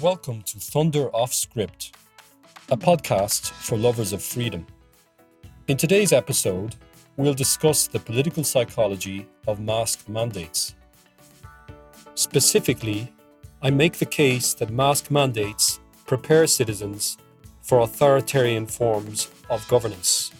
Welcome to Thunder Off Script, a podcast for lovers of freedom. In today's episode, we'll discuss the political psychology of mask mandates. Specifically, I make the case that mask mandates prepare citizens for authoritarian forms of governance.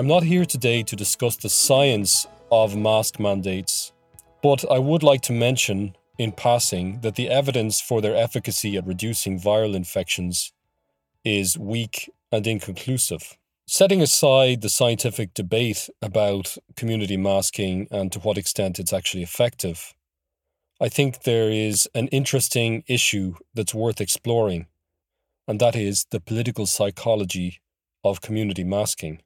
I'm not here today to discuss the science of mask mandates, but I would like to mention in passing that the evidence for their efficacy at reducing viral infections is weak and inconclusive. Setting aside the scientific debate about community masking and to what extent it's actually effective, I think there is an interesting issue that's worth exploring, and that is the political psychology of community masking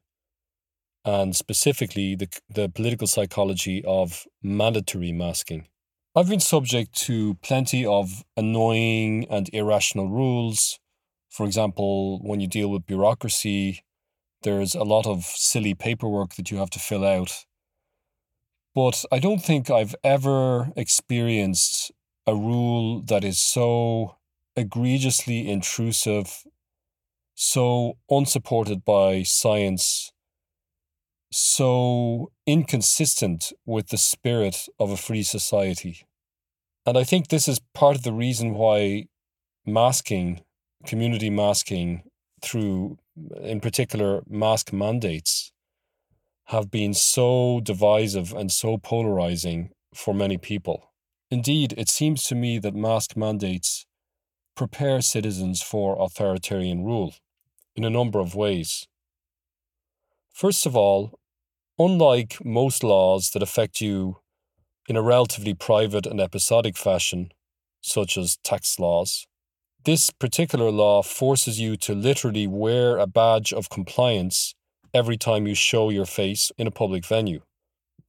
and specifically the, the political psychology of mandatory masking. I've been subject to plenty of annoying and irrational rules. For example, when you deal with bureaucracy, there's a lot of silly paperwork that you have to fill out. But I don't think I've ever experienced a rule that is so egregiously intrusive, so unsupported by science, so inconsistent with the spirit of a free society. And I think this is part of the reason why masking, community masking through, in particular, mask mandates, have been so divisive and so polarizing for many people. Indeed, it seems to me that mask mandates prepare citizens for authoritarian rule in a number of ways. First of all, unlike most laws that affect you in a relatively private and episodic fashion, such as tax laws, this particular law forces you to literally wear a badge of compliance every time you show your face in a public venue.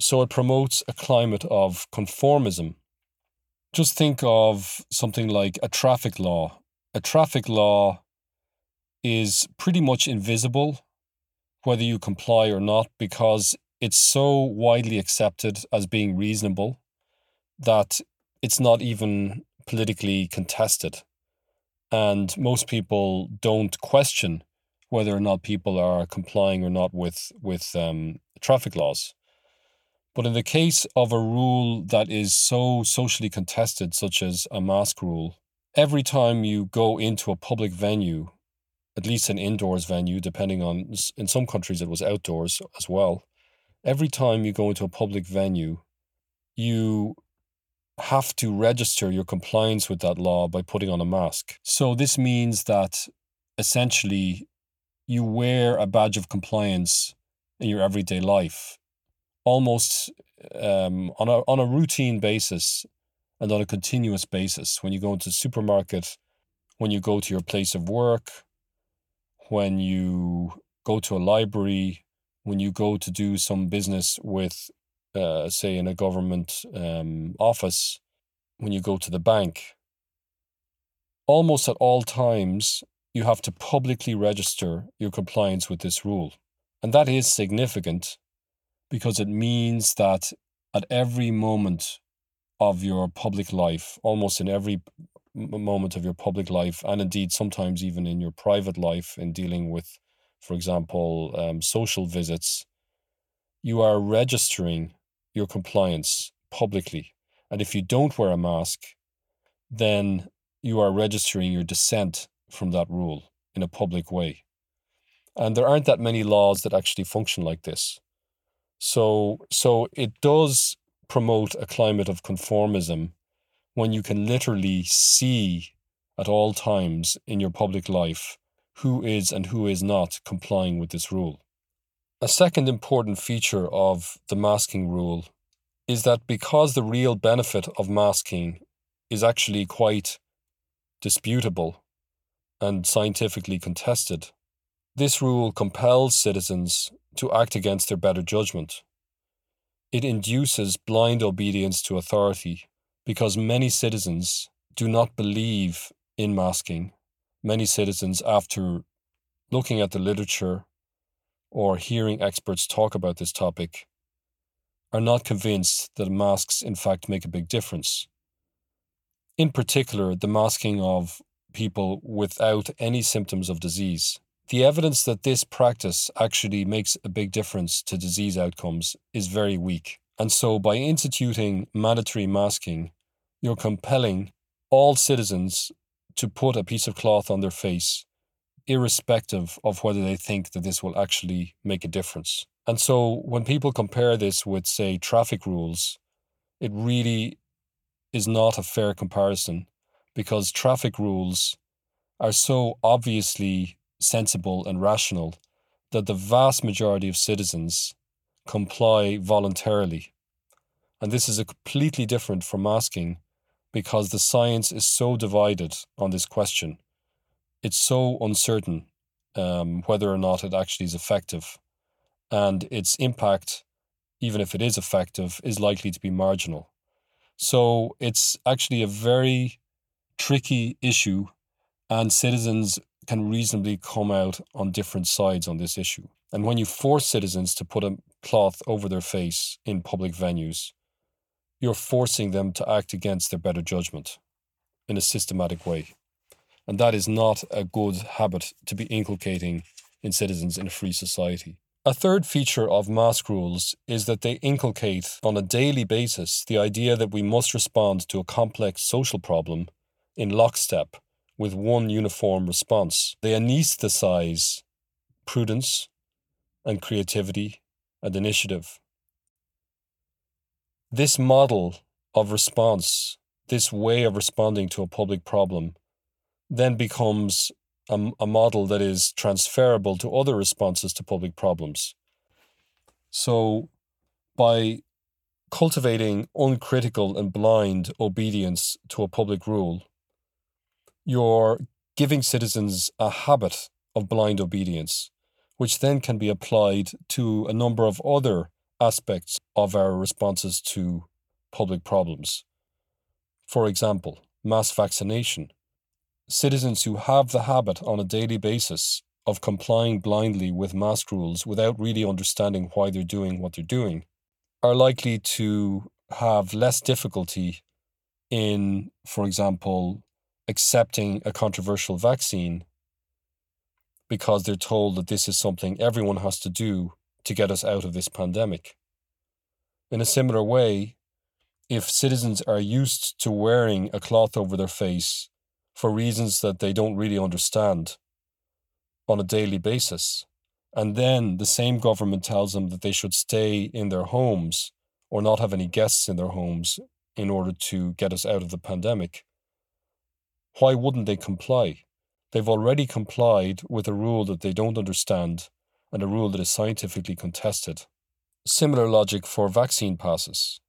So it promotes a climate of conformism. Just think of something like a traffic law. A traffic law is pretty much invisible whether you comply or not because it's so widely accepted as being reasonable that it's not even politically contested. And most people don't question whether or not people are complying or not with, with um, traffic laws. But in the case of a rule that is so socially contested, such as a mask rule, every time you go into a public venue at least an indoors venue, depending on, in some countries it was outdoors as well. Every time you go into a public venue, you have to register your compliance with that law by putting on a mask. So this means that essentially you wear a badge of compliance in your everyday life, almost um, on a on a routine basis and on a continuous basis. When you go into the supermarket, when you go to your place of work, when you go to a library, when you go to do some business with, uh, say, in a government um, office, when you go to the bank, almost at all times, you have to publicly register your compliance with this rule. And that is significant because it means that at every moment of your public life, almost in every moment of your public life, and indeed sometimes even in your private life, in dealing with, for example, um, social visits, you are registering your compliance publicly. And if you don't wear a mask, then you are registering your dissent from that rule in a public way. And there aren't that many laws that actually function like this. So, so it does promote a climate of conformism when you can literally see at all times in your public life who is and who is not complying with this rule. A second important feature of the masking rule is that because the real benefit of masking is actually quite disputable and scientifically contested, this rule compels citizens to act against their better judgment. It induces blind obedience to authority because many citizens do not believe in masking. Many citizens, after looking at the literature or hearing experts talk about this topic are not convinced that masks in fact make a big difference. In particular, the masking of people without any symptoms of disease. The evidence that this practice actually makes a big difference to disease outcomes is very weak. And so, by instituting mandatory masking, you're compelling all citizens to put a piece of cloth on their face, irrespective of whether they think that this will actually make a difference. And so, when people compare this with, say, traffic rules, it really is not a fair comparison because traffic rules are so obviously sensible and rational that the vast majority of citizens comply voluntarily. And this is a completely different from masking because the science is so divided on this question. It's so uncertain um, whether or not it actually is effective. And its impact, even if it is effective, is likely to be marginal. So it's actually a very tricky issue, and citizens can reasonably come out on different sides on this issue. And when you force citizens to put a cloth over their face in public venues, you're forcing them to act against their better judgment in a systematic way. And that is not a good habit to be inculcating in citizens in a free society. A third feature of mask rules is that they inculcate on a daily basis the idea that we must respond to a complex social problem in lockstep with one uniform response. They anesthetize prudence and creativity and initiative. This model of response, this way of responding to a public problem, then becomes a, a model that is transferable to other responses to public problems. So, by cultivating uncritical and blind obedience to a public rule, you're giving citizens a habit of blind obedience, which then can be applied to a number of other aspects of our responses to public problems. For example, mass vaccination. Citizens who have the habit on a daily basis of complying blindly with mask rules without really understanding why they're doing what they're doing are likely to have less difficulty in, for example, accepting a controversial vaccine because they're told that this is something everyone has to do to get us out of this pandemic. In a similar way, if citizens are used to wearing a cloth over their face for reasons that they don't really understand on a daily basis, and then the same government tells them that they should stay in their homes or not have any guests in their homes in order to get us out of the pandemic, why wouldn't they comply? They've already complied with a rule that they don't understand and a rule that is scientifically contested. Similar logic for vaccine passes.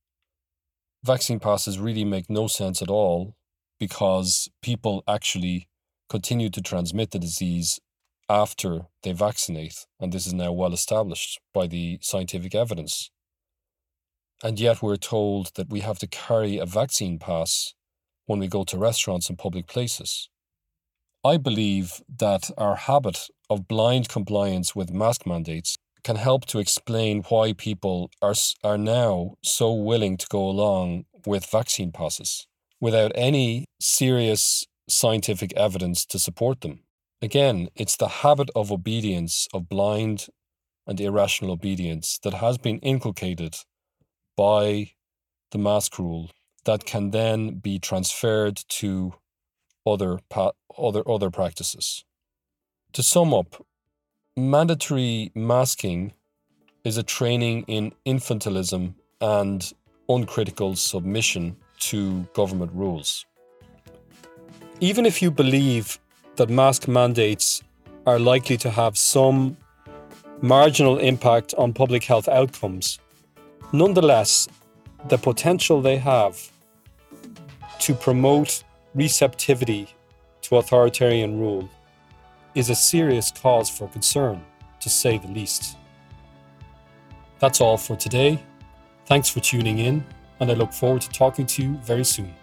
Vaccine passes really make no sense at all because people actually continue to transmit the disease after they vaccinate, and this is now well established by the scientific evidence. And yet, we're told that we have to carry a vaccine pass when we go to restaurants and public places. I believe that our habit of blind compliance with mask mandates can help to explain why people are, are now so willing to go along with vaccine passes without any serious scientific evidence to support them. Again, it's the habit of obedience, of blind and irrational obedience, that has been inculcated by the mask rule that can then be transferred to other pa- other other practices. To sum up, mandatory masking is a training in infantilism and uncritical submission to government rules. Even if you believe that mask mandates are likely to have some marginal impact on public health outcomes, nonetheless, the potential they have to promote receptivity to authoritarian rule is a serious cause for concern, to say the least. That's all for today. Thanks for tuning in, and I look forward to talking to you very soon.